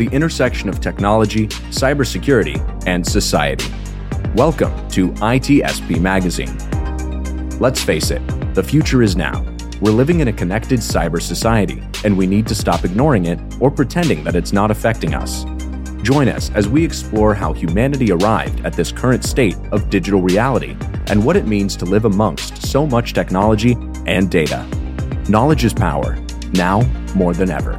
The intersection of technology, cybersecurity, and society. Welcome to ITSP Magazine. Let's face it, the future is now. We're living in a connected cyber society, and we need to stop ignoring it or pretending that it's not affecting us. Join us as we explore how humanity arrived at this current state of digital reality and what it means to live amongst so much technology and data. Knowledge is power, now more than ever.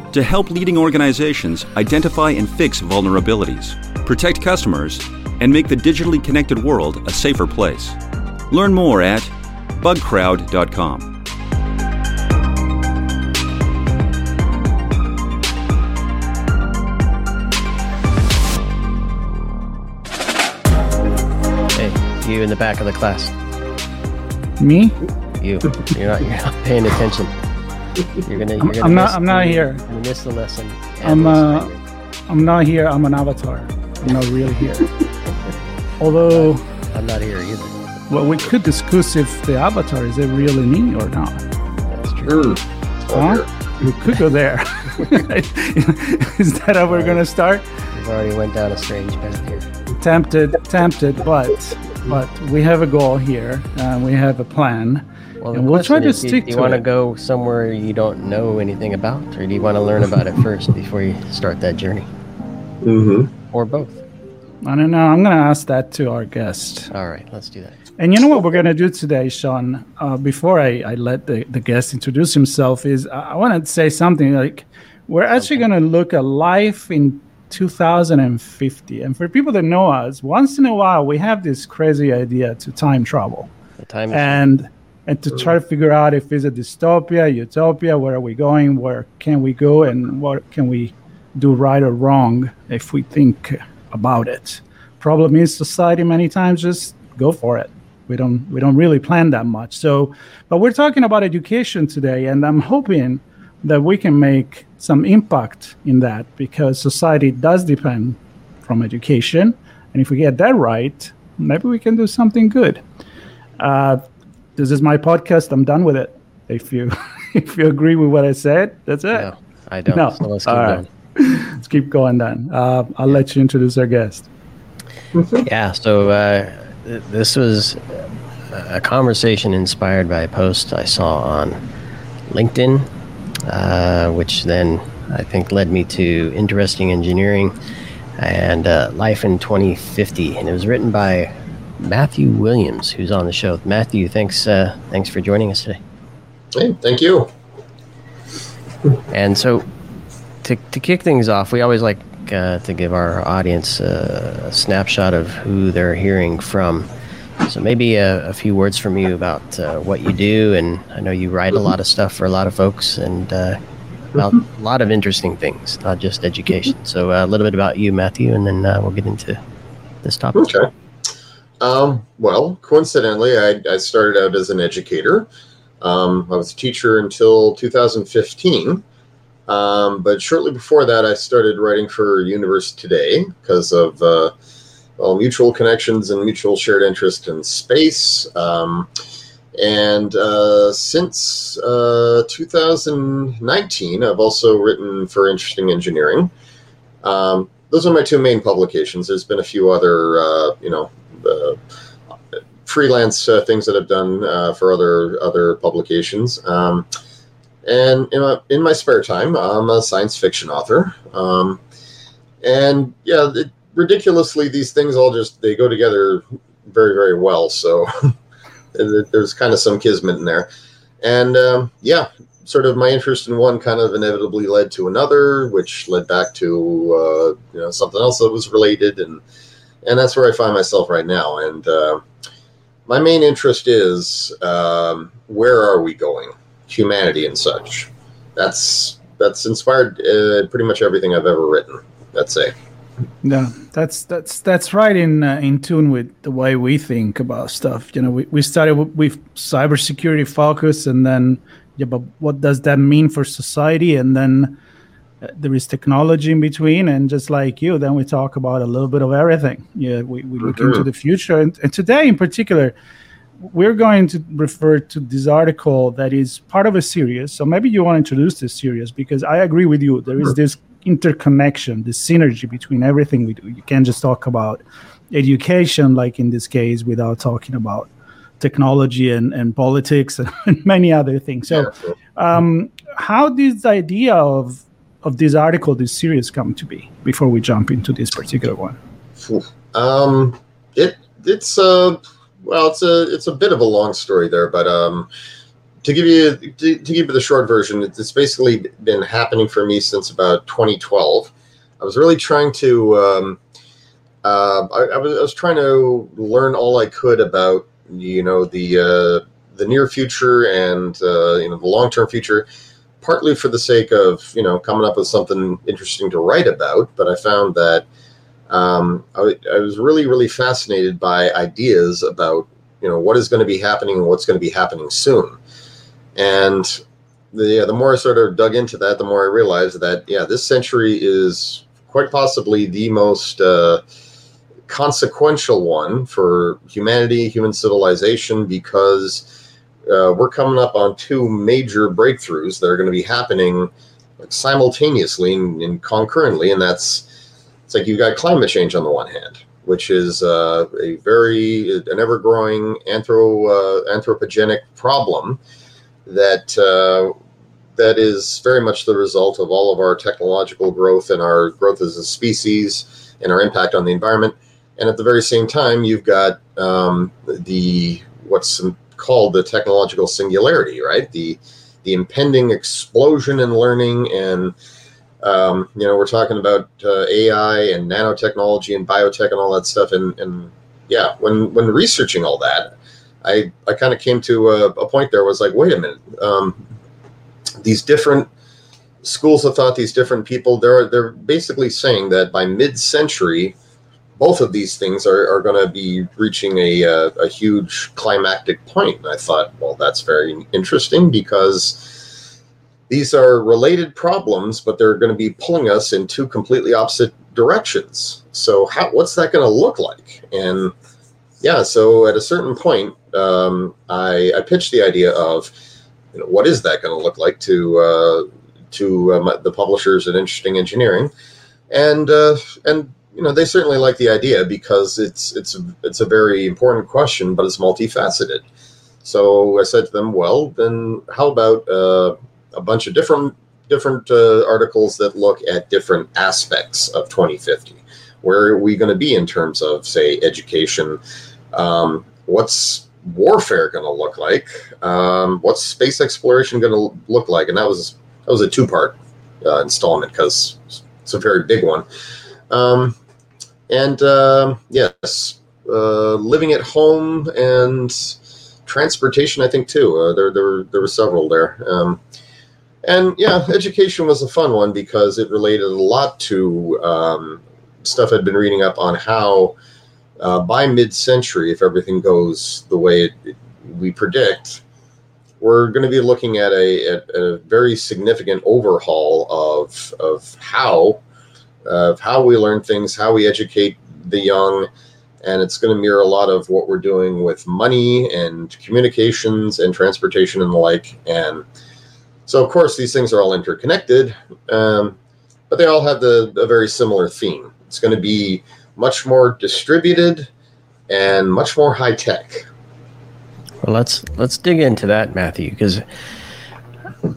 to help leading organizations identify and fix vulnerabilities, protect customers, and make the digitally connected world a safer place. Learn more at bugcrowd.com. Hey, you in the back of the class. Me? You. You're not. You're not paying attention. You're gonna. You're gonna I'm not- miss I'm not the- here. You miss the lesson. I'm uh, I'm not here. I'm an avatar. I'm not really here. Although, fine. I'm not here either. well, we could discuss if the avatar is it really me or not. That's true. Huh? We could go there. is that how we're gonna start? We've already went down a strange path here. Tempted, tempted, but but we have a goal here. and we have a plan. Well, And we'll try to is, do- stick Do you want to go somewhere you don't know anything about, or do you want to learn about it first before you start that journey, Mm-hmm. or both? I don't know. I'm gonna ask that to our guest. All right, let's do that. And you know what we're going to do today, Sean? Uh, before I, I let the, the guest introduce himself, is I, I want to say something like we're actually going to look at life in 2050. And for people that know us, once in a while we have this crazy idea to time travel The time. and and to try to figure out if it's a dystopia, utopia, where are we going, where can we go, and what can we do right or wrong if we think about it. Problem is, society many times just go for it. We don't we don't really plan that much. So, but we're talking about education today, and I'm hoping that we can make some impact in that because society does depend from education, and if we get that right, maybe we can do something good. Uh, this is my podcast. I'm done with it. If you if you agree with what I said, that's it. no, I don't. No. So let's keep All going. Let's keep going then. Uh, I'll let you introduce our guest. Yeah, so uh, th- this was a conversation inspired by a post I saw on LinkedIn, uh, which then I think led me to Interesting Engineering and uh, Life in 2050. And it was written by Matthew Williams, who's on the show. Matthew, thanks, uh, thanks for joining us today. Hey, thank you. And so, to, to kick things off, we always like uh, to give our audience a snapshot of who they're hearing from. So, maybe a, a few words from you about uh, what you do. And I know you write a lot of stuff for a lot of folks and uh, about a lot of interesting things, not just education. So, uh, a little bit about you, Matthew, and then uh, we'll get into this topic. Okay. Um, well, coincidentally, I, I started out as an educator. Um, I was a teacher until 2015. Um, but shortly before that, I started writing for Universe Today because of uh, well, mutual connections and mutual shared interest in space. Um, and uh, since uh, 2019, I've also written for Interesting Engineering. Um, those are my two main publications. There's been a few other, uh, you know, freelance uh, things that I've done uh, for other other publications. Um, and in my, in my spare time, I'm a science fiction author. Um, and yeah, it, ridiculously, these things all just they go together very very well. So there's kind of some kismet in there. And um, yeah, sort of my interest in one kind of inevitably led to another, which led back to uh, you know something else that was related, and and that's where I find myself right now. And uh, my main interest is um, where are we going, humanity and such. That's that's inspired uh, pretty much everything I've ever written. I'd say. Yeah, that's that's that's right in uh, in tune with the way we think about stuff. You know, we, we started with cybersecurity focus, and then yeah, but what does that mean for society? And then there is technology in between, and just like you, then we talk about a little bit of everything. Yeah, we, we look mm-hmm. into the future, and, and today in particular, we're going to refer to this article that is part of a series. So maybe you want to introduce this series because I agree with you. There is this interconnection, the synergy between everything we do. You can't just talk about education, like in this case, without talking about technology and, and politics and many other things. So, um, how this idea of of this article, this series, come to be? Before we jump into this particular one, um, it it's a well, it's a it's a bit of a long story there, but um, to give you to, to, give you the short version, it's basically been happening for me since about 2012. I was really trying to um, uh, I, I, was, I, was, trying to learn all I could about you know the uh, the near future and uh, you know the long term future, partly for the sake of you know coming up with something interesting to write about. But I found that um, I, I was really really fascinated by ideas about you know what is going to be happening and what's going to be happening soon and the yeah, the more I sort of dug into that, the more I realized that yeah, this century is quite possibly the most uh, consequential one for humanity, human civilization, because uh, we're coming up on two major breakthroughs that are going to be happening simultaneously and, and, concurrently, and that's it's like you've got climate change on the one hand, which is uh, a very an ever growing anthro uh, anthropogenic problem that uh, that is very much the result of all of our technological growth and our growth as a species and our impact on the environment. And at the very same time, you've got um, the what's called the technological singularity, right? The the impending explosion in learning and um, you know we're talking about uh, AI and nanotechnology and biotech and all that stuff. And, and yeah, when when researching all that, I I kind of came to a, a, point there was like, wait a minute, um, these different schools of thought, these different people, they're they're basically saying that by mid-century, both of these things are, are going to be reaching a, a, a huge climactic point. And I thought, well, that's very interesting because these are related problems, but they're going to be pulling us in two completely opposite directions. So, how what's that going to look like? And yeah, so at a certain point, um, I, I, pitched the idea of, you know, what is that going to look like to uh, to uh, the publishers at Interesting Engineering, and uh, and you know they certainly like the idea because it's it's it's a very important question, but it's multifaceted. So I said to them, well, then how about uh, a bunch of different different uh, articles that look at different aspects of 2050? Where are we going to be in terms of, say, education? Um, what's warfare going to look like? Um, what's space exploration going to look like? And that was that was a two part uh, installment because it's a very big one. Um, and uh, yes, uh, living at home and transportation, I think too. Uh, there, there, there were several there. Um, and yeah, education was a fun one because it related a lot to um, stuff I'd been reading up on how uh, by mid-century, if everything goes the way it, it, we predict, we're going to be looking at a, at a very significant overhaul of of how of how we learn things, how we educate the young, and it's going to mirror a lot of what we're doing with money and communications and transportation and the like. And so, of course, these things are all interconnected, um, but they all have the, a very similar theme. It's going to be much more distributed and much more high tech. Well, let's let's dig into that, Matthew, because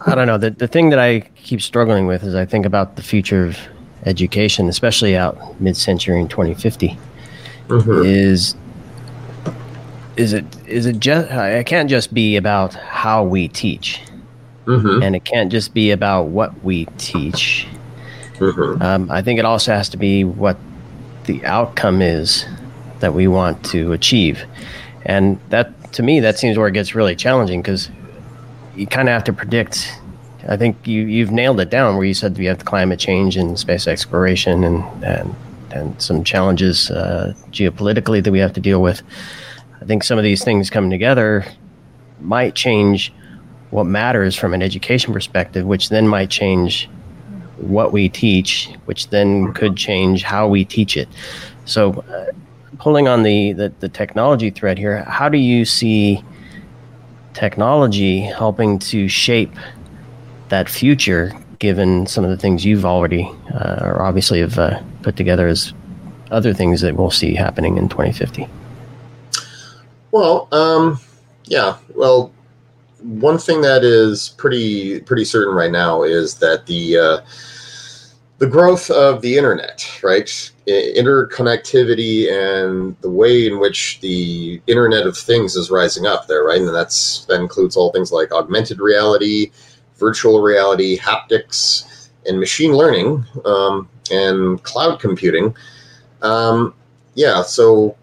I don't know the the thing that I keep struggling with is I think about the future of education, especially out mid-century in 2050, mm-hmm. is is it is it just it can't just be about how we teach, mm-hmm. and it can't just be about what we teach. Mm-hmm. Um, I think it also has to be what the outcome is that we want to achieve. And that, to me, that seems where it gets really challenging because you kind of have to predict. I think you you've nailed it down where you said we have climate change and space exploration and and and some challenges uh, geopolitically that we have to deal with. I think some of these things coming together might change what matters from an education perspective, which then might change what we teach, which then could change how we teach it. So, uh, pulling on the, the, the technology thread here, how do you see technology helping to shape that future? Given some of the things you've already, uh, or obviously, have uh, put together as other things that we'll see happening in 2050. Well, um, yeah. Well, one thing that is pretty pretty certain right now is that the uh, the growth of the internet, right? Interconnectivity and the way in which the Internet of Things is rising up there, right? And that's that includes all things like augmented reality, virtual reality, haptics, and machine learning, um, and cloud computing. Um, yeah, so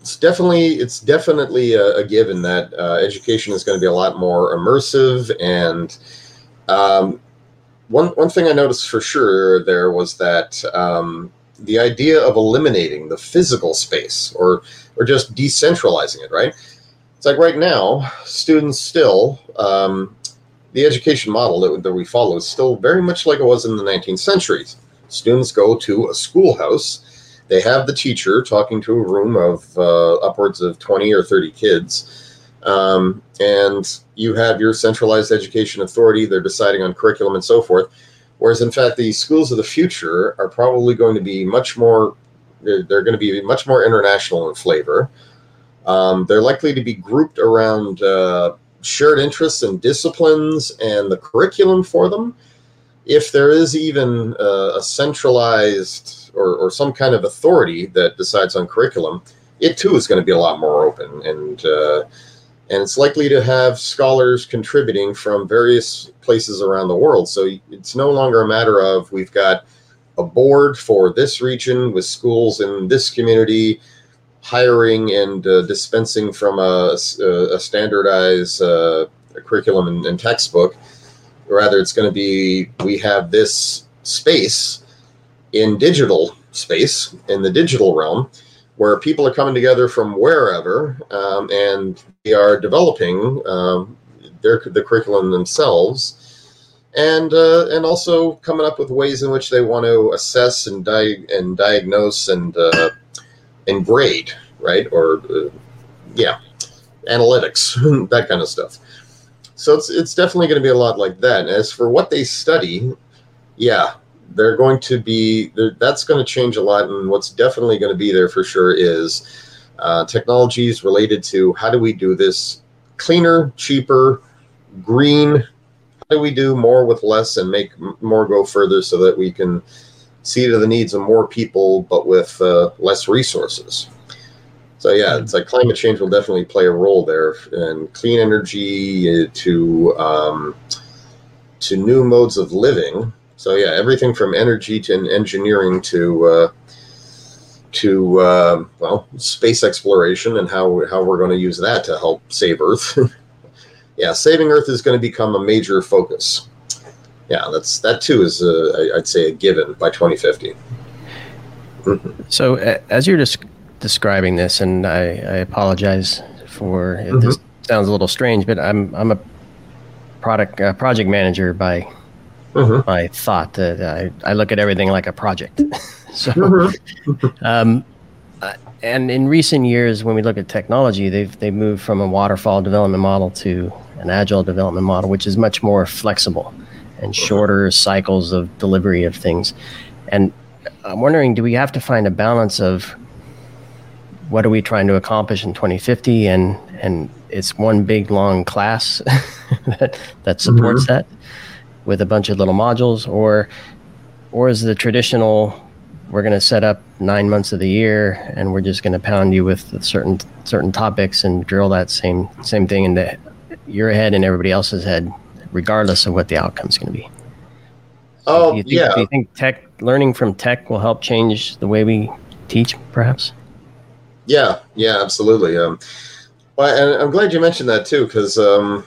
it's definitely it's definitely a, a given that uh, education is going to be a lot more immersive and um, one one thing I noticed for sure there was that um, the idea of eliminating the physical space or or just decentralizing it right it's like right now students still um, the education model that, that we follow is still very much like it was in the 19th centuries students go to a schoolhouse they have the teacher talking to a room of uh, upwards of 20 or 30 kids. Um, and you have your centralized education authority. They're deciding on curriculum and so forth. Whereas, in fact, the schools of the future are probably going to be much more, they're, they're going to be much more international in flavor. Um, they're likely to be grouped around uh, shared interests and disciplines and the curriculum for them. If there is even uh, a centralized or, or some kind of authority that decides on curriculum, it too is going to be a lot more open and uh, and it's likely to have scholars contributing from various places around the world. So it's no longer a matter of we've got a board for this region with schools in this community hiring and uh, dispensing from a, a standardized uh, curriculum and, and textbook. Rather, it's going to be we have this space in digital space, in the digital realm, where people are coming together from wherever um, and they are developing um, their the curriculum themselves, and uh, and also coming up with ways in which they want to assess and di- and diagnose and uh, and grade, right? Or uh, yeah, analytics, that kind of stuff. So it's it's definitely going to be a lot like that. as for what they study, yeah, they're going to be that's going to change a lot and what's definitely going to be there for sure is uh, technologies related to how do we do this cleaner cheaper green how do we do more with less and make more go further so that we can see to the needs of more people but with uh, less resources so yeah it's like climate change will definitely play a role there and clean energy uh, to um, to new modes of living so yeah, everything from energy to engineering to uh, to uh, well space exploration and how how we're going to use that to help save Earth. yeah, saving Earth is going to become a major focus. Yeah, that's that too is uh, I'd say a given by 2050. Mm-hmm. So as you're just describing this, and I, I apologize for mm-hmm. this sounds a little strange, but I'm I'm a product uh, project manager by mm-hmm. I thought that I, I look at everything like a project. so, mm-hmm. um, uh, and in recent years, when we look at technology, they've they've moved from a waterfall development model to an agile development model, which is much more flexible and shorter cycles of delivery of things. And I'm wondering, do we have to find a balance of what are we trying to accomplish in 2050 and and it's one big long class that that supports mm-hmm. that with a bunch of little modules, or or is the traditional we're going to set up nine months of the year and we're just going to pound you with certain certain topics and drill that same same thing into your head and everybody else's head, regardless of what the outcome is going to be. Oh, do think, yeah. Do you think tech learning from tech will help change the way we teach, perhaps? Yeah, yeah, absolutely. Um, well, and I'm glad you mentioned that too, because um,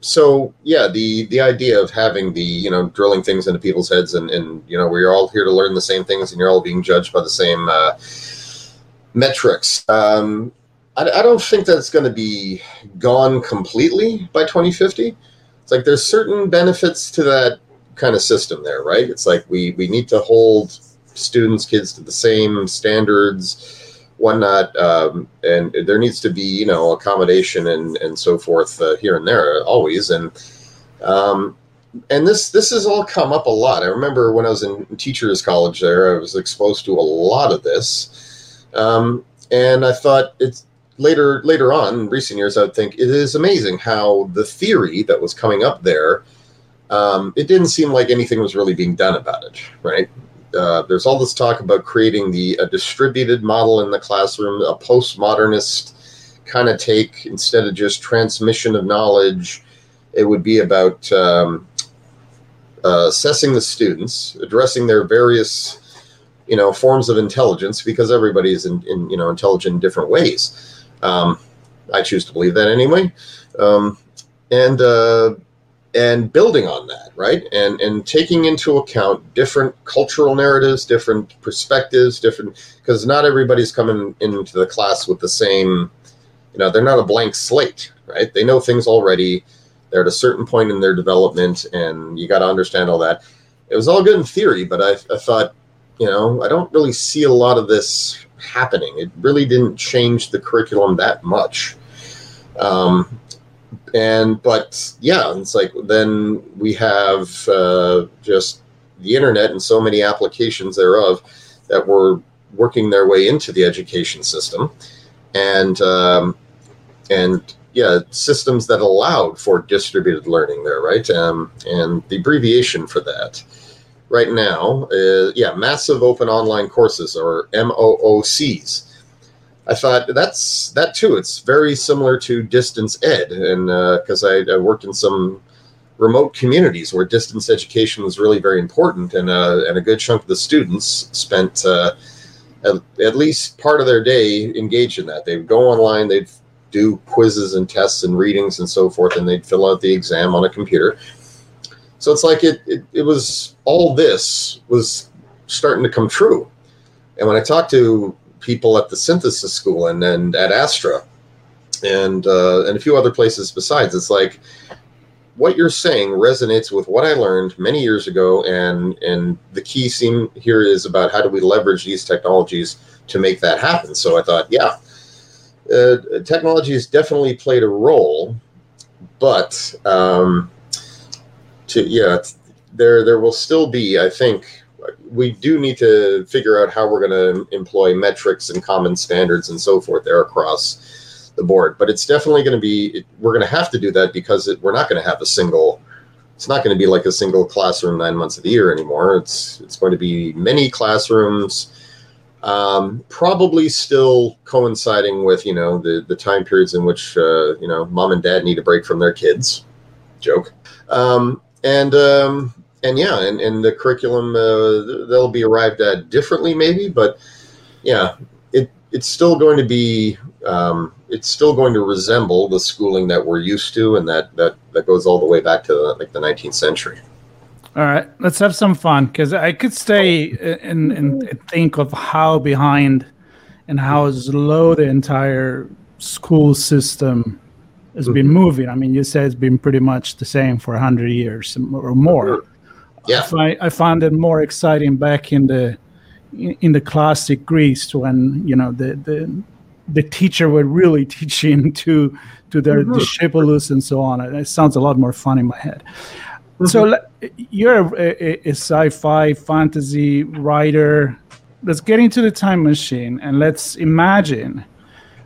so yeah, the the idea of having the you know drilling things into people's heads, and and you know we're all here to learn the same things, and you're all being judged by the same uh, metrics. Um, I, I don't think that's going to be gone completely by 2050. It's like there's certain benefits to that kind of system there, right? It's like we we need to hold students, kids to the same standards, whatnot, um, and there needs to be you know accommodation and and so forth uh, here and there always, and um, and this this has all come up a lot. I remember when I was in teachers college there, I was exposed to a lot of this, um, and I thought it's later later on in recent years. I would think it is amazing how the theory that was coming up there. Um, it didn't seem like anything was really being done about it, right? Uh, there's all this talk about creating the a distributed model in the classroom, a postmodernist kind of take instead of just transmission of knowledge. It would be about um, uh, assessing the students, addressing their various, you know, forms of intelligence because everybody is in, in you know intelligent in different ways. Um, I choose to believe that anyway, um, and uh, and building on that, right? And and taking into account different cultural narratives, different perspectives, different because not everybody's coming into the class with the same, you know, they're not a blank slate, right? They know things already. They're at a certain point in their development, and you got to understand all that. It was all good in theory, but I, I thought, you know, I don't really see a lot of this happening. It really didn't change the curriculum that much. Um, and but yeah, it's like then we have uh, just the internet and so many applications thereof that were working their way into the education system, and um, and yeah, systems that allowed for distributed learning there, right? Um, and the abbreviation for that right now is yeah, massive open online courses or MOOCs I thought that's that too. It's very similar to distance ed, and because uh, I, I, worked in some remote communities where distance education was really very important, and uh, and a good chunk of the students spent uh, at, at, least part of their day engaged in that. They'd go online, they'd do quizzes and tests and readings and so forth, and they'd fill out the exam on a computer. So it's like it, it, it was all this was starting to come true. And when I talked to people at the synthesis school and, and at Astra and uh, and a few other places besides. It's like what you're saying resonates with what I learned many years ago, and and the key seem here is about how do we leverage these technologies to make that happen. So I thought, yeah, uh, technology has definitely played a role, but um, to yeah, there there will still be, I think, we do need to figure out how we're going to employ metrics and common standards and so forth there across the board. But it's definitely going to be we're going to have to do that because it, we're not going to have a single. It's not going to be like a single classroom nine months of the year anymore. It's it's going to be many classrooms, um, probably still coinciding with you know the the time periods in which uh, you know mom and dad need a break from their kids. Joke. Um, and um, and yeah, and, and the curriculum uh, they'll be arrived at differently, maybe, but yeah, it it's still going to be um, it's still going to resemble the schooling that we're used to, and that that that goes all the way back to the, like the 19th century. All right, let's have some fun because I could stay and, and think of how behind and how slow the entire school system has been mm-hmm. moving. I mean, you said it's been pretty much the same for 100 years or more yeah. I, find, I found it more exciting back in the in the classic Greece when you know the the the teacher were really teaching to to their mm-hmm. disciples and so on. It sounds a lot more fun in my head. Mm-hmm. So you're a, a, a, sci-fi fantasy writer. Let's get into the time machine and let's imagine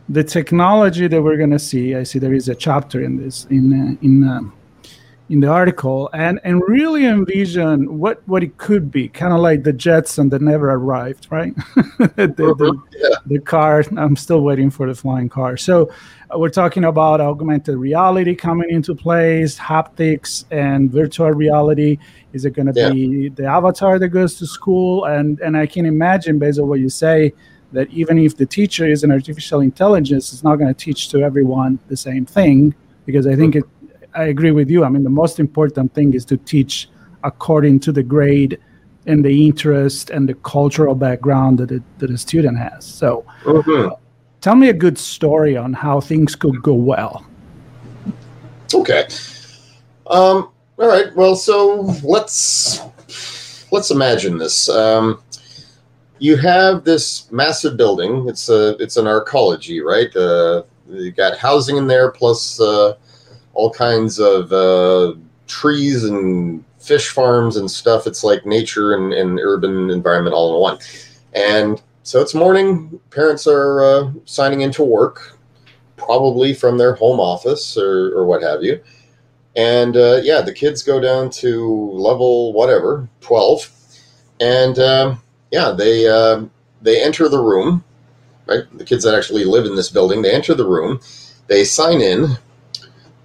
the technology that we're going to see. I see there is a chapter in this in uh, in. Um, in the article and and really envision what what it could be kind of like the jetson that never arrived right the, the, uh-huh. yeah. the, car i'm still waiting for the flying car so uh, we're talking about augmented reality coming into place haptics and virtual reality is it going to yeah. be the avatar that goes to school and and i can imagine based on what you say that even if the teacher is an artificial intelligence, it's not going to teach to everyone the same thing. Because I think it, I agree with you. I mean, the most important thing is to teach according to the grade and the interest and the cultural background that, it, that a student has. So, mm-hmm. uh, tell me a good story on how things could go well. Okay. Um, all right. Well, so let's let's imagine this. Um, you have this massive building. It's a it's an arcology, right? Uh, you got housing in there, plus uh, all kinds of uh, trees and fish farms and stuff. It's like nature and, and urban environment all in one. And so it's morning. Parents are uh, signing into work, probably from their home office or, or what have you. And uh, yeah, the kids go down to level whatever, 12. And um, yeah, they, uh, they enter the room, right? The kids that actually live in this building, they enter the room, they sign in,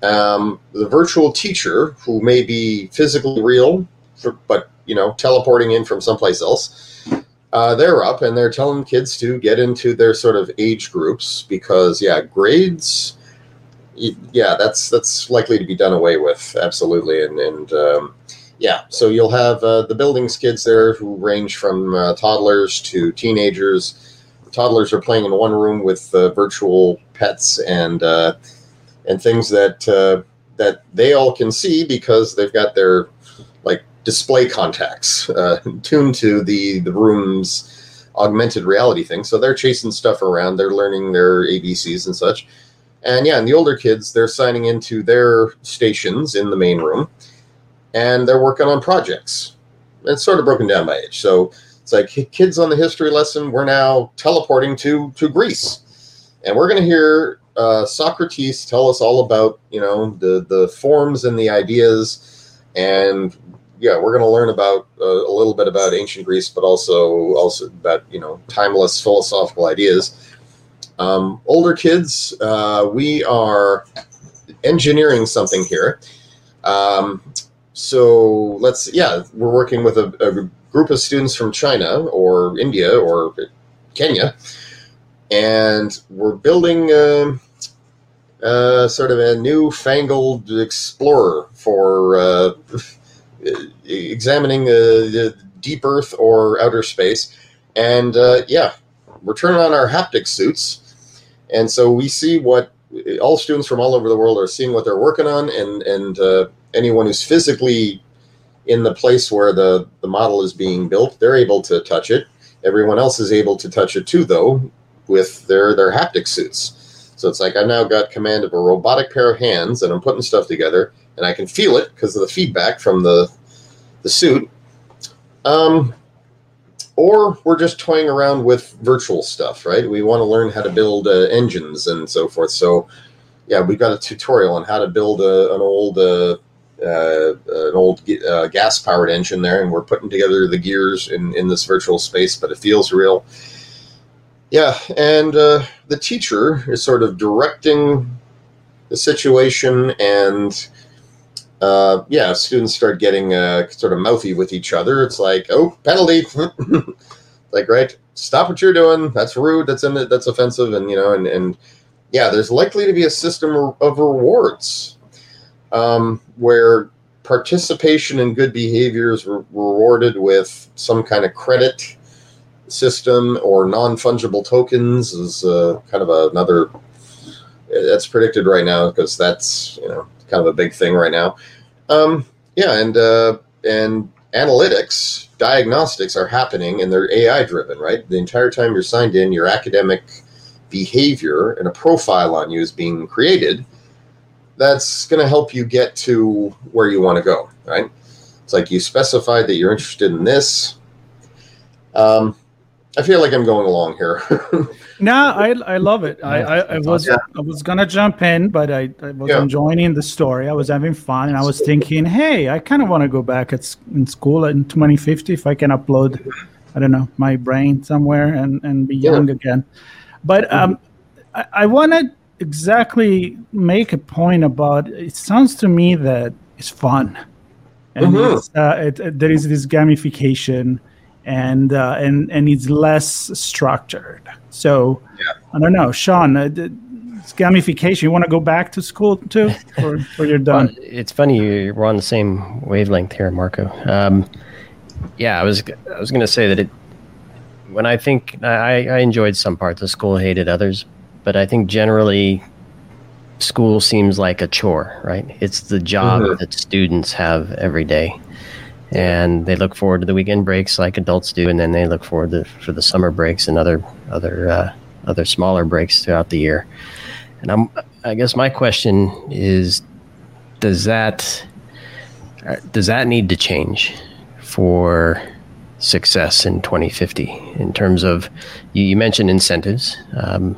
um, the virtual teacher, who may be physically real, for, but you know, teleporting in from someplace else, uh, they're up and they're telling kids to get into their sort of age groups because, yeah, grades, yeah, that's that's likely to be done away with, absolutely, and and um, yeah, so you'll have uh, the buildings kids there who range from uh, toddlers to teenagers. The Toddlers are playing in one room with uh, virtual pets and uh, and things that uh, that they all can see because they've got their like display contacts uh, tuned to the the room's augmented reality thing. So they're chasing stuff around. They're learning their ABCs and such. And yeah, and the older kids they're signing into their stations in the main room, and they're working on projects. It's sort of broken down by age. So it's like kids on the history lesson. We're now teleporting to to Greece, and we're going to hear uh, Socrates tell us all about you know the the forms and the ideas, and yeah, we're going to learn about uh, a little bit about ancient Greece, but also also about you know timeless philosophical ideas. Um, older kids, uh, we are engineering something here. Um, so let's yeah, we're working with a, a group of students from China or India or Kenya, and we're building. Uh, uh, sort of a newfangled explorer for uh, examining the deep Earth or outer space. And uh, yeah, we're turning on our haptic suits, and so we see what all students from all over the world are seeing what they're working on, and and uh, anyone who's physically in the place where the the model is being built, they're able to touch it. Everyone else is able to touch it too, though, with their their haptic suits. So it's like I've now got command of a robotic pair of hands and I'm putting stuff together and I can feel it because of the feedback from the the suit. Um, or we're just toying around with virtual stuff, right? We want to learn how to build uh, engines and so forth. So, yeah, we've got a tutorial on how to build a, an old uh, uh, an old uh, gas powered engine there, and we're putting together the gears in in this virtual space, but it feels real. Yeah, and uh, the teacher is sort of directing the situation, and uh, yeah, students start getting uh, sort of mouthy with each other. It's like, oh, penalty, like right, stop what you're doing. That's rude. That's in That's offensive, and you know, and and yeah, there's likely to be a system of rewards um, where participation in good behavior is re- rewarded with some kind of credit system or non fungible tokens is uh, kind of a, another. That's predicted right now because that's you know kind of a big thing right now. Um, yeah, and uh, and analytics, diagnostics are happening, and they're AI driven. Right, the entire time you're signed in, your academic behavior and a profile on you is being created. That's going to help you get to where you want to go. Right. It's like you specified that you're interested in this. Um, I feel like I'm going along here. no, I I love it. I, I, I was yeah. I was gonna jump in, but I, I was yeah. enjoying the story. I was having fun, and I was thinking, hey, I kind of want to go back at in school in 2050 if I can upload, I don't know, my brain somewhere and and be yeah. young again. But um, I, I want to exactly make a point about. It sounds to me that it's fun, and mm-hmm. it's, uh, it, it, there is this gamification and uh, and and it's less structured. So Yeah. I don't know, Sean. Uh, d- it's gamification. You want to go back to school too, or, or you're Well, done? it's funny you- we're on the same wavelength here, Marco. Um, yeah, I was I was going to say that it. When I think I, I enjoyed some parts of school, hated others, but I think generally, school seems like a chore, right? It's the job Mhm. that students have every day, and they look forward to the weekend breaks like adults do, and then they look forward to for the summer breaks and other other uh, other smaller breaks throughout the year. And I'm I guess my question is does that uh, does that need to change for success in 2050 in terms of you, you mentioned incentives um,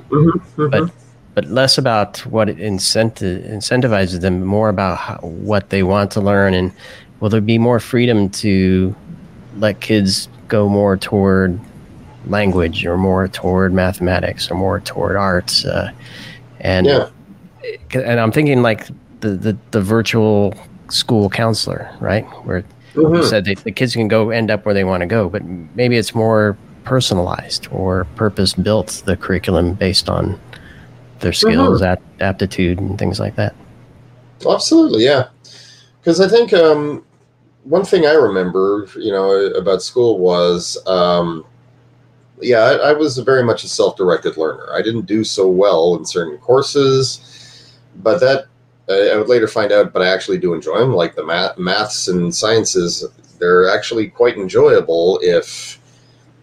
but but less about what it incentive, incentivizes them more about how, what they want to learn and will there be more freedom to let kids go more toward language or more toward mathematics or more toward arts uh, and Yeah. and I'm thinking like the, the, the virtual school counselor, right? Where Mhm. said that the kids can go end up where they want to go, but maybe it's more personalized or purpose built the curriculum based on their skills, ap- aptitude, and things like that. Absolutely, yeah. Because I think um, one thing I remember, you know, about school was, um, yeah, I, I was very much a self-directed learner. I didn't do so well in certain courses, but that I would later find out. But I actually do enjoy them, like the math, maths and sciences. They're actually quite enjoyable if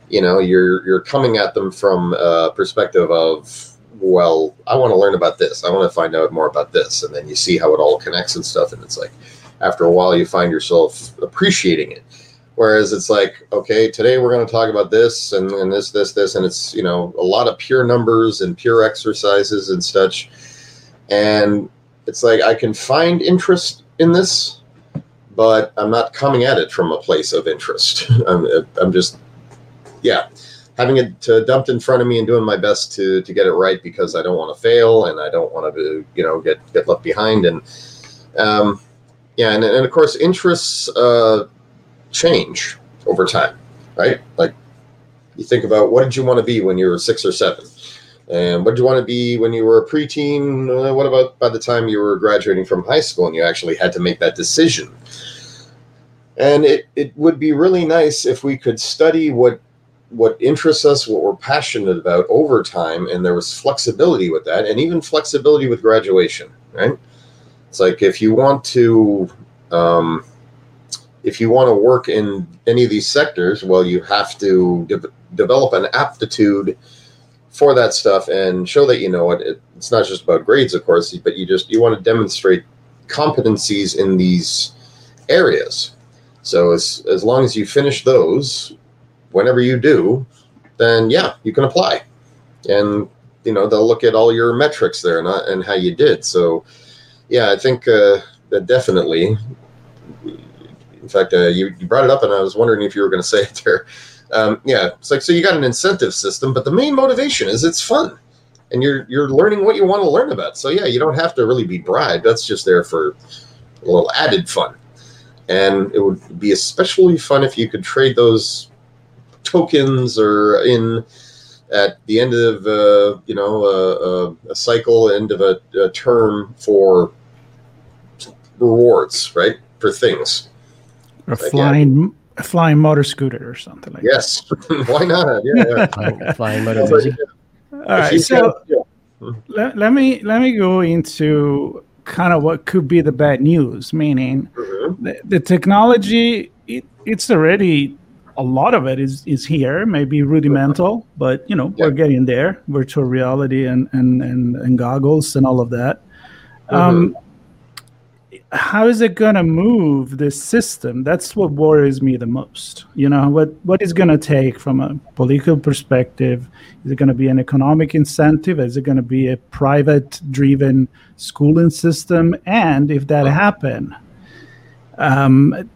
you know you're you're coming at them from a perspective of well, I want to learn about this. I want to find out more about this. And then you see how it all connects and stuff. And it's like, after a while, you find yourself appreciating it. Whereas it's like, okay, today we're going to talk about this and, and this, this, this. And it's, you know, a lot of pure numbers and pure exercises and such. And it's like, I can find interest in this, but I'm not coming at it from a place of interest. I'm, I'm just, yeah, having it uh, dumped in front of me and doing my best to to get it right because I don't want to fail and I don't want to you know get get left behind and um, yeah and, and of course interests uh, change over time right? Like you think about what did you want to be when you were six or seven and what did you want to be when you were a preteen uh, what about by the time you were graduating from high school and you actually had to make that decision and it, it would be really nice if we could study what what interests us, what we're passionate about over time, and there was flexibility with that, and even flexibility with graduation, right? It's like if you want to, um, if you want to work in any of these sectors, well, you have to de- develop an aptitude for that stuff and show that you know it. it. It's not just about grades, of course, but you just you want to demonstrate competencies in these areas. So as as long as you finish those, whenever you do, then yeah, you can apply. And you know they'll look at all your metrics there and, and how you did. So yeah, I think uh, that definitely. In fact, uh, you, you brought it up, and I was wondering if you were going to say it there. Um, yeah, it's like so you got an incentive system, but the main motivation is it's fun, and you're you're learning what you want to learn about. So yeah, you don't have to really be bribed. That's just there for a little added fun, and it would be especially fun if you could trade those tokens or in at the end of uh, you know a, a, a cycle, end of a, a term for rewards, right? For things. Or Like, yeah. Flying a flying motor scooter or something like Yes, why not? Yeah, yeah. Flying, flying motor But, busy. that. All if right, you so yeah. let, let me let me go into kind of what could be the bad news, meaning Mhm. the, the technology it, it's already a lot of it is is here maybe rudimental but you know we're getting there virtual reality and and and, and goggles and all of that um how is it going to move this system? That's what worries me the most you know? What what is going to take from a political perspective? Is it going to be an economic incentive? Is it going to be a private driven schooling system? And if that happen um,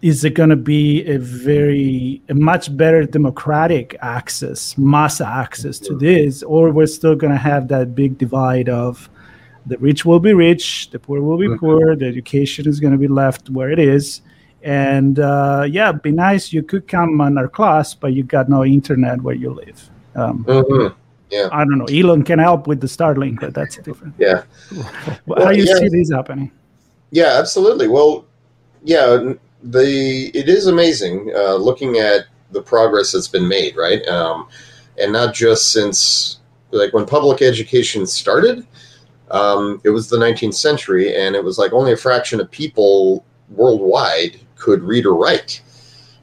is it going to be a very a much better democratic access mass access to this? Or we're still going to have that big divide of the rich will be rich the poor will be Mhm. poor the education is going to be left where it is And uh, yeah, be nice. You could come on our class, but you got no internet where you live. Um, mm-hmm. Yeah. I don't know. Elon can help with the Starlink, but that's different. Yeah. well, How you yeah. see this happening? Yeah, absolutely. Well, yeah, the it is amazing uh, looking at the progress that's been made, right? Um, and not just since like when public education started. Um, it was the 19th century, and it was like only a fraction of people worldwide could read or write.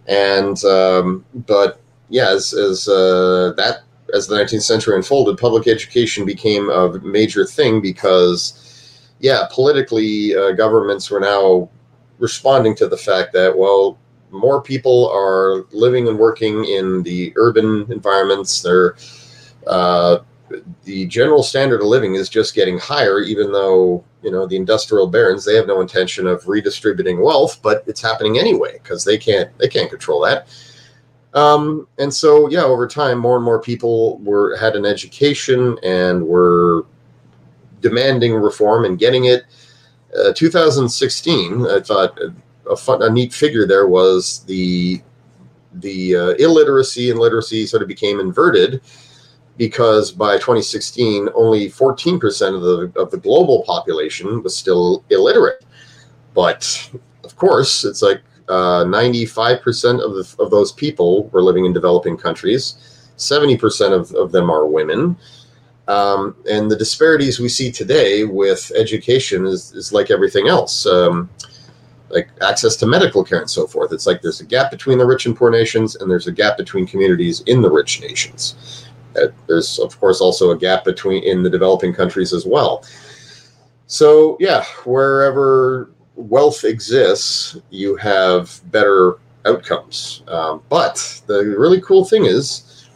And um, but yeah, as, as uh, that as the 19th century unfolded, public education became a major thing because, yeah, politically, uh, governments were now responding to the fact that, well, more people are living and working in the urban environments. They're, uh, the general standard of living is just getting higher, even though, you know, the industrial barons, they have no intention of redistributing wealth, but it's happening anyway because they can't, they can't control that. Um, and so, yeah, over time, more and more people were had an education and were demanding reform and getting it. Uh, 2016, I thought a, fun, a neat figure there was the the uh, illiteracy and literacy sort of became inverted because by 2016, only 14% of the of the global population was still illiterate. But of course, it's like uh, 95% of, the, of those people were living in developing countries. 70% of, of them are women. Um, and the disparities we see today with education is, is like everything else, um, like access to medical care and so forth. It's like there's a gap between the rich and poor nations, and there's a gap between communities in the rich nations. Uh, there's, of course, also a gap between in the developing countries as well. So, yeah, wherever wealth exists, you have better outcomes. Um, but the really cool thing is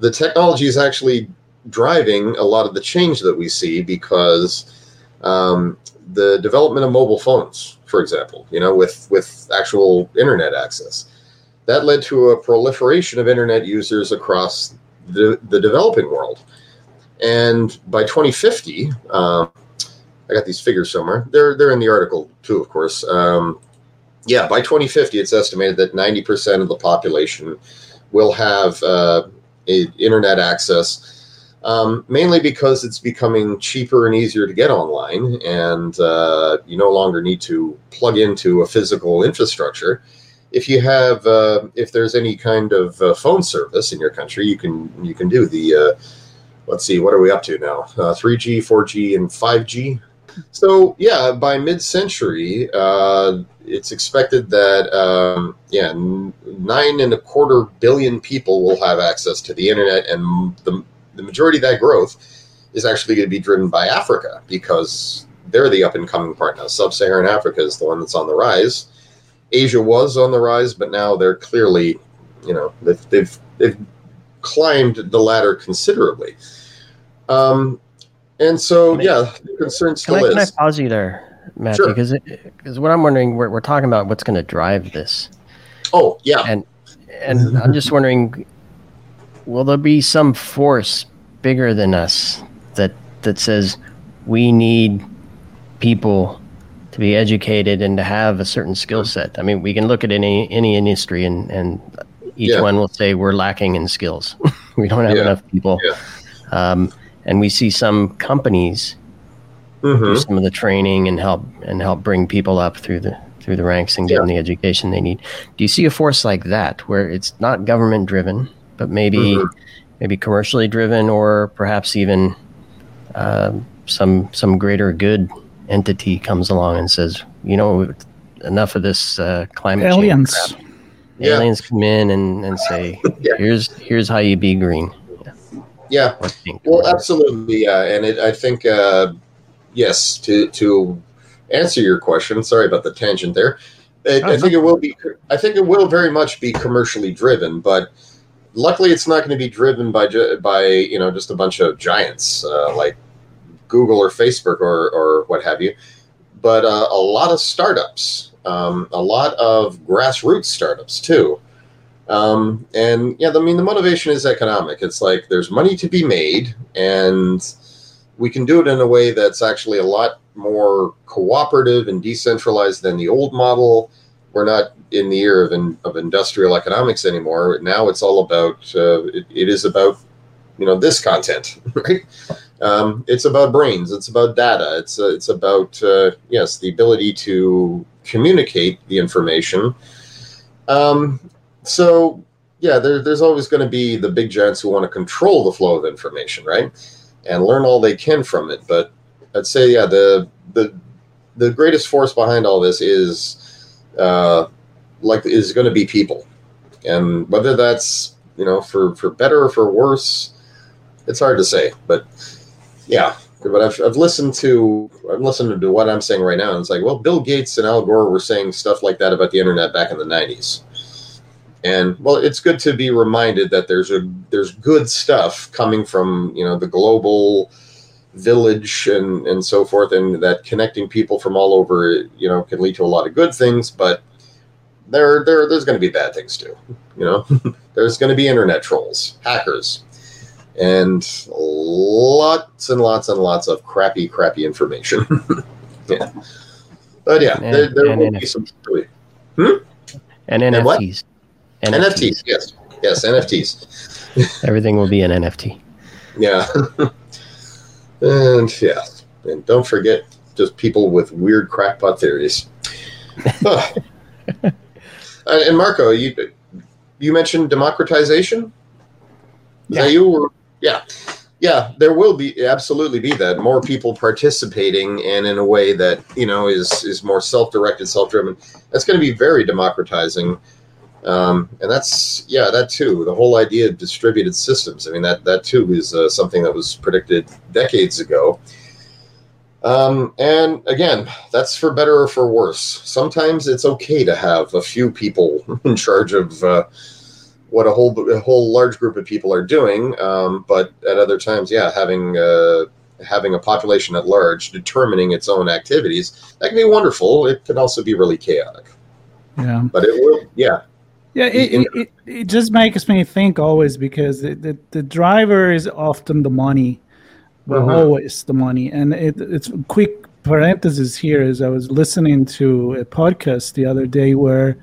the technology is actually driving a lot of the change that we see because um, the development of mobile phones, for example, you know, with, with actual internet access, that led to a proliferation of internet users across the, the developing world. And by 2050, um, I got these figures somewhere. They're they're in the article too, of course. Um, yeah, by 2050, it's estimated that 90% of the population will have uh, internet access, um, mainly because it's becoming cheaper and easier to get online, and uh, you no longer need to plug into a physical infrastructure. If you have, uh, if there's any kind of uh, phone service in your country, you can you can do the. Uh, let's see, what are we up to now? 3G, uh, 4G, and 5G so yeah, by mid-century, uh, it's expected that um, yeah, nine and a quarter billion people will have access to the internet, and the the majority of that growth is actually going to be driven by Africa because they're the up and coming part now. Sub-Saharan Africa is the one that's on the rise. Asia was on the rise, but now they're clearly, you know, they've they've, they've climbed the ladder considerably. Um, and so, yeah, the concern still can I, is. Can I pause you there, Matthew? Because sure. because what I'm wondering, we're, we're talking about what's going to drive this. Oh, yeah. And and I'm just wondering, will there be some force bigger than us that that says we need people to be educated and to have a certain skill set? I mean, we can look at any any industry and and each yeah. one will say we're lacking in skills. we don't have yeah. enough people. Yeah. Um, and we see some companies mm-hmm. do some of the training and help and help bring people up through the through the ranks and get them the education they need. Do you see a force like that where it's not government driven, but maybe mm-hmm. maybe commercially driven, or perhaps even uh, some some greater good entity comes along and says, you know, enough of this uh, climate aliens. change. Yeah. Aliens come in and, and say, yeah. here's here's how you be green. Yeah. Well, absolutely. Yeah, and it, I think uh, yes. To to answer your question, sorry about the tangent there. It, oh, I think it will be. I think it will very much be commercially driven, but luckily, it's not going to be driven by by you know just a bunch of giants uh, like Google or Facebook or or what have you, but uh, a lot of startups, um, a lot of grassroots startups too. Um, and yeah, I mean, the motivation is economic. It's like there's money to be made, and we can do it in a way that's actually a lot more cooperative and decentralized than the old model, we're not in the era of, in, of industrial economics anymore. Now it's all about uh, it, it is about you know this content, right? Um, it's about brains. It's about data. It's uh, it's about uh, yes, the ability to communicate the information. Um, so yeah, there, there's always going to be the big giants who want to control the flow of information, right, and learn all they can from it. But I'd say yeah, the the the greatest force behind all this is uh, like is going to be people, and whether that's you know for for better or for worse, it's hard to say. But yeah, but I've, I've listened to I'm listening to what I'm saying right now, and it's like, well, Bill Gates and Al Gore were saying stuff like that about the internet back in the '90s, and well, it's good to be reminded that there's a there's good stuff coming from you know the global village and and so forth, and that connecting people from all over you know can lead to a lot of good things, but there there there's going to be bad things too. You know, there's going to be internet trolls, hackers, and lots and lots and lots of crappy, crappy information. yeah. But yeah, and, there, there will NFTs. be some. Hmm? And NFTs. And NFTs. NFTs, yes. Yes, NFTs. Everything will be an NFT. Yeah. and yeah. And don't forget just people with weird crackpot theories. and Marco, you you mentioned democratization. Is yeah. that you? Or yeah. Yeah there will be absolutely be that more people participating and in a way that you know is is more self-directed self-driven. That's going to be very democratizing. Um, and that's yeah that too the whole idea of distributed systems. I mean that that too is uh, something that was predicted decades ago. Um, and again that's for better or for worse. Sometimes it's okay to have a few people in charge of uh, what a whole a whole large group of people are doing. Um, but at other times, yeah, having uh, having a population at large determining its own activities that can be wonderful. It can also be really chaotic. Yeah, but it will. Yeah. Yeah, it, it, it, it just makes me think always because the, the, the driver is often the money, but uh-huh. always the money. And it, it's quick parenthesis here is I was listening to a podcast the other day where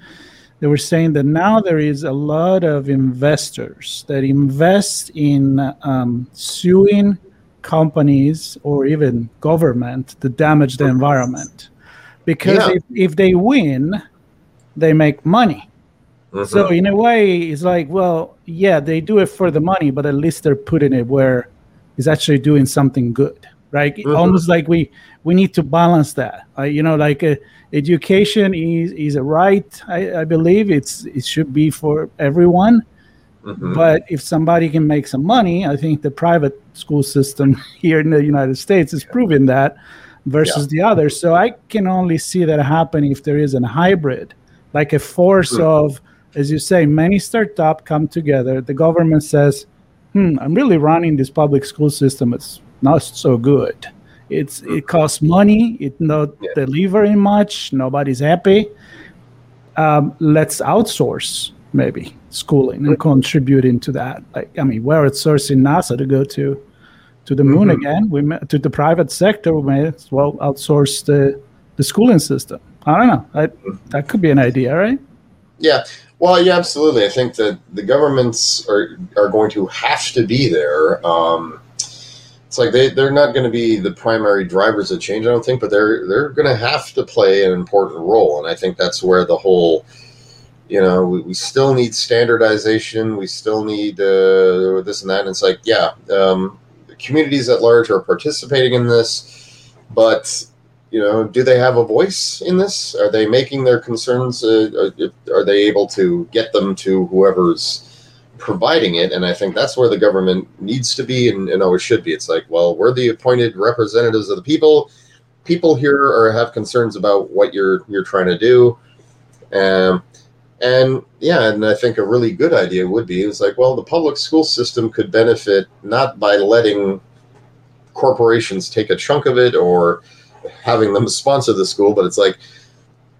they were saying that now there is a lot of investors that invest in um, suing companies or even government to damage the environment because yeah. if, if they win they make money mm-hmm. so in a way it's like well yeah they do it for the money but at least they're putting it where it's actually doing something good right mm-hmm. almost like we we need to balance that uh, you know like uh, education is is a right. I, I believe it's it should be for everyone. Mm-hmm. But if somebody can make some money, I think the private school system here in the United States is proving that versus yeah. the others. So I can only see that happen if there is a hybrid, like a force mm-hmm. of, as you say, many startup come together. The government says, "Hmm, I'm really running this public school system. It's not so good." It's it costs money. It not yeah. delivering much. Nobody's happy. Um, let's outsource maybe schooling and contributing to that. Like I mean, we're outsourcing NASA to go to to the moon mm-hmm. again. We may, to the private sector. We may as well outsource the the schooling system. I don't know. I, that could be an idea, right? Yeah. Well, yeah, absolutely. I think that the governments are are going to have to be there. Um, it's like they they're not going to be the primary drivers of change, I don't think, but they're they're going to have to play an important role, and I think that's where the whole you know we, we still need standardization we still need uh, this and that and it's like yeah um, communities at large are participating in this but you know do they have a voice in this? Are they making their concerns uh, are, are they able to get them to whoever's providing it. And I think that's where the government needs to be and, and always should be. It's like, well, we're the appointed representatives of the people. People here are have concerns about what you're you're trying to do. Um, and yeah, and I think a really good idea would be it's like, well, the public school system could benefit not by letting corporations take a chunk of it or having them sponsor the school, but it's like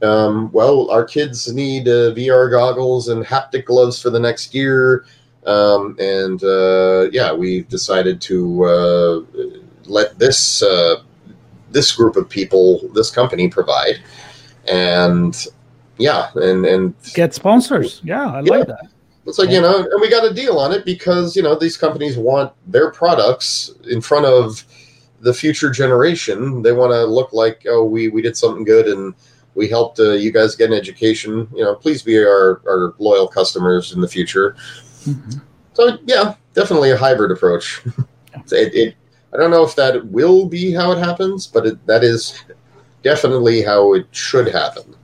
um, well, our kids need uh, VR goggles and haptic gloves for the next year. Um, and uh, yeah, we've decided to uh, let this uh, this group of people, this company, provide. And yeah, and and get sponsors. Yeah, I yeah. like that. It's like, yeah. you know, and we got a deal on it because, you know, these companies want their products in front of the future generation. They want to look like, oh, we, we did something good and we helped uh, you guys get an education. You know, please be our, our loyal customers in the future. Mm-hmm. So, yeah, definitely a hybrid approach. it, it, I don't know if that will be how it happens, but it, that is definitely how it should happen.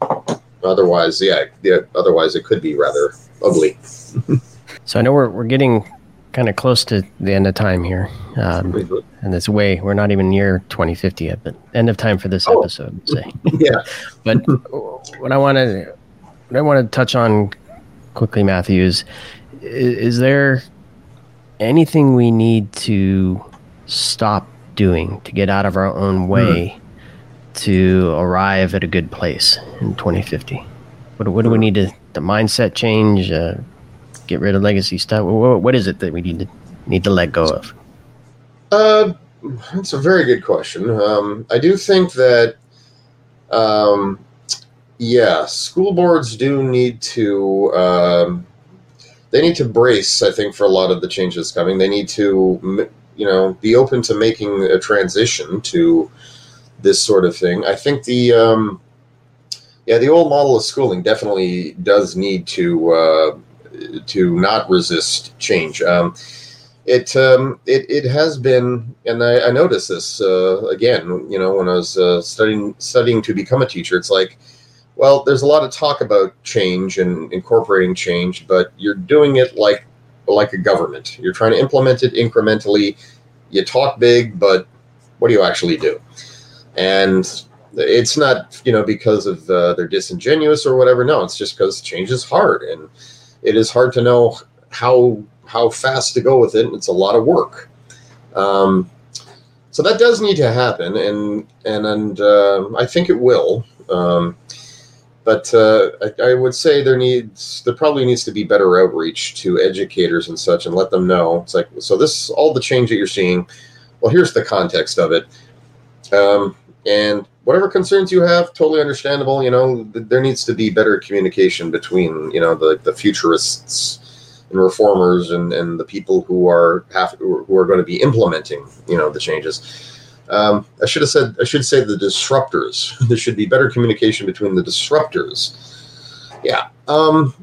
Otherwise, yeah, yeah, otherwise it could be rather ugly. so I know we're we're getting kind of close to the end of time here, um, and it's way we're not even near 2050 yet, but end of time for this oh. episode. Say, yeah. but what I want to what I want to touch on quickly, Matthews, is, is there anything we need to stop doing to get out of our own way? Mm to arrive at a good place in 2050? What, what do we need to the mindset change? Uh, get rid of legacy stuff. What, what is it that we need to need to let go of? Uh, that's a very good question. Um, I do think that, um, yeah, school boards do need to. Um, they need to brace, I think, for a lot of the changes coming. They need to, you know, be open to making a transition to this sort of thing. I think the um, yeah the old model of schooling definitely does need to uh, to not resist change. Um, it, um, it it has been, and I, I noticed this uh, again. You know, when I was uh, studying studying to become a teacher, it's like, well, there's a lot of talk about change and incorporating change, but you're doing it like like a government. You're trying to implement it incrementally. You talk big, but what do you actually do? and it's not you know because of uh, they're disingenuous or whatever no it's just because change is hard and it is hard to know how how fast to go with it it's a lot of work. Um, so that does need to happen and and and uh, i think it will. Um, but uh, I, I, would say there needs there probably needs to be better outreach to educators and such and let them know. It's like so this all the change that you're seeing well here's the context of it. Um, and whatever concerns you have, totally understandable. You know, th- there needs to be better communication between you know the the futurists and reformers and, and the people who are have who are going to be implementing you know the changes. Um, I should have said I should say the disruptors. there should be better communication between the disruptors. Yeah. Um,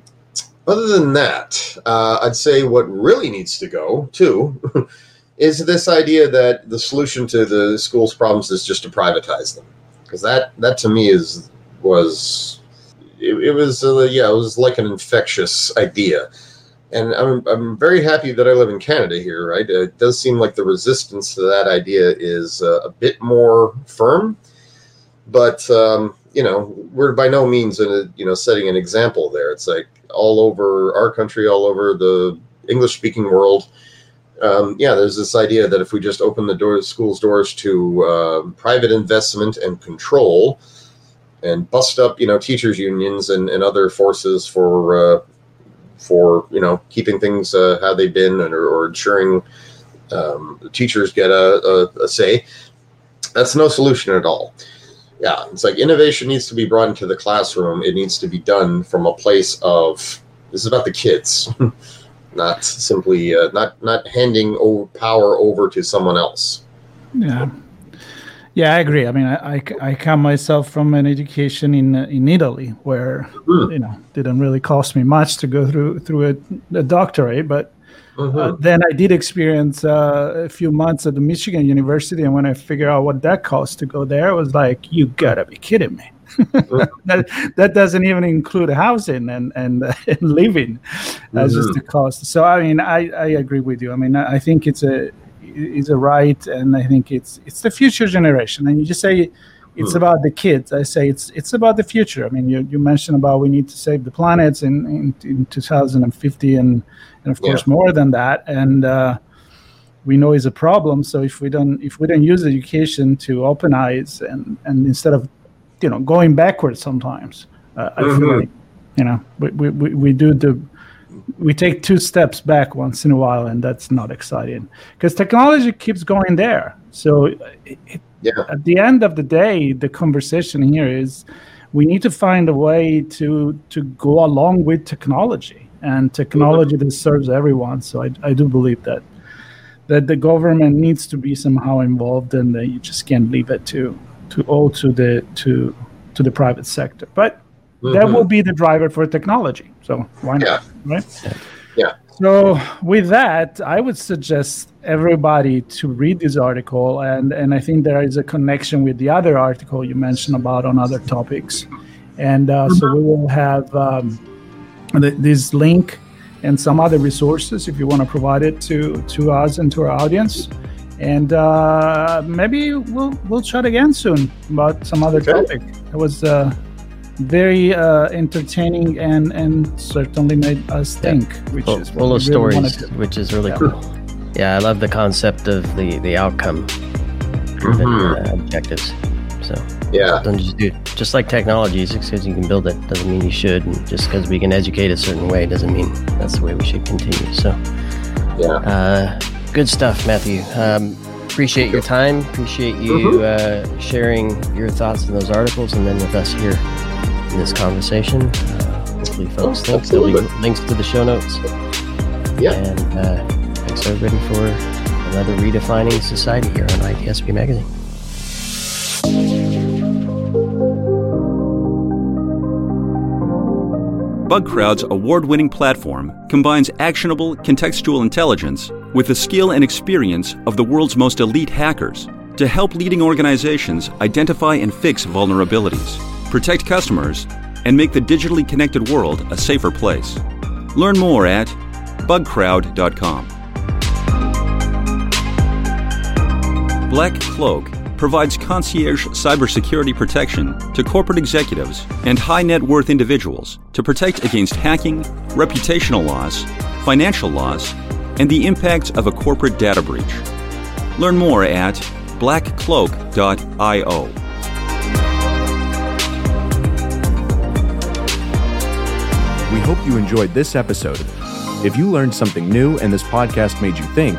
other than that, uh, I'd say what really needs to go too is this idea that the solution to the school's problems is just to privatize them because that that to me is was it, it was uh, yeah it was like an infectious idea. And I'm, I'm very happy that I live in Canada here right? It does seem like the resistance to that idea is uh, a bit more firm. But um, you know we're by no means in a you know setting an example there. It's like all over our country all over the English speaking world um, yeah, there's this idea that if we just open the doors, schools' doors to uh, private investment and control, and bust up, you know, teachers' unions and, and other forces for uh, for you know keeping things uh, how they've been and, or, or ensuring um, teachers get a, a, a say, that's no solution at all. Yeah, it's like innovation needs to be brought into the classroom. It needs to be done from a place of this is about the kids. not simply uh, not not handing over power over to someone else. Yeah. Yeah, I agree. I mean, I, I, I come myself from an education in in Italy where mm. you know didn't really cost me much to go through through a, a doctorate, but mm-hmm. uh, then I did experience uh, a few months at the Michigan University, and when I figured out what that cost to go there, it was like, you gotta be kidding me. that that doesn't even include housing and and, uh, and living as mm-hmm. just the cost. So I mean, I, I agree with you. I mean, I think it's a it's a right, and I think it's it's the future generation. And you just say it's mm. about the kids. I say it's it's about the future. I mean, you, you mentioned about we need to save the planets in in, in 2050, and and of course more than that. And uh, we know is a problem. So if we don't if we don't use education to open eyes and and instead of you know going backwards sometimes. Uh, I mm-hmm. feel like you know we, we, we do the we take two steps back once in a while, and that's not exciting because technology keeps going there. So it, yeah. at the end of the day, the conversation here is we need to find a way to to go along with technology and technology that serves everyone. So I, I do believe that that the government needs to be somehow involved and that you just can't leave it to to all to the to to the private sector. But mm-hmm. that will be the driver for technology. So why not? Yeah. Right? Yeah. So with that, I would suggest everybody to read this article, and and I think there is a connection with the other article you mentioned about on other topics, and uh, so we will have um, this link and some other resources if you want to provide it to to us and to our audience. And uh, maybe we'll we'll chat again soon about some other okay. topic. It was uh, very uh, entertaining and and certainly made us think, which full, is full of really stories, which is really yeah. cool. Yeah, I love the concept of the the outcome driven mm-hmm. uh, objectives. So yeah, don't just do just like technology. Just because you can build it doesn't mean you should, and just because we can educate a certain way doesn't mean that's the way we should continue. So yeah, uh, good stuff, Matthew. Um, appreciate your time. Appreciate you mm-hmm. uh, sharing your thoughts in those articles, and then with us here in this conversation. Uh, hopefully, folks oh, think there'll be links to the show notes. Yeah. And uh, thanks everybody for another redefining society here on ITSP Magazine. BugCrowd's award winning platform combines actionable contextual intelligence with the skill and experience of the world's most elite hackers to help leading organizations identify and fix vulnerabilities, protect customers, and make the digitally connected world a safer place. Learn more at bugcrowd.com. Black Cloak provides concierge cybersecurity protection to corporate executives and high net worth individuals to protect against hacking, reputational loss, financial loss, and the impacts of a corporate data breach. Learn more at blackcloak.io. We hope you enjoyed this episode. If you learned something new and this podcast made you think,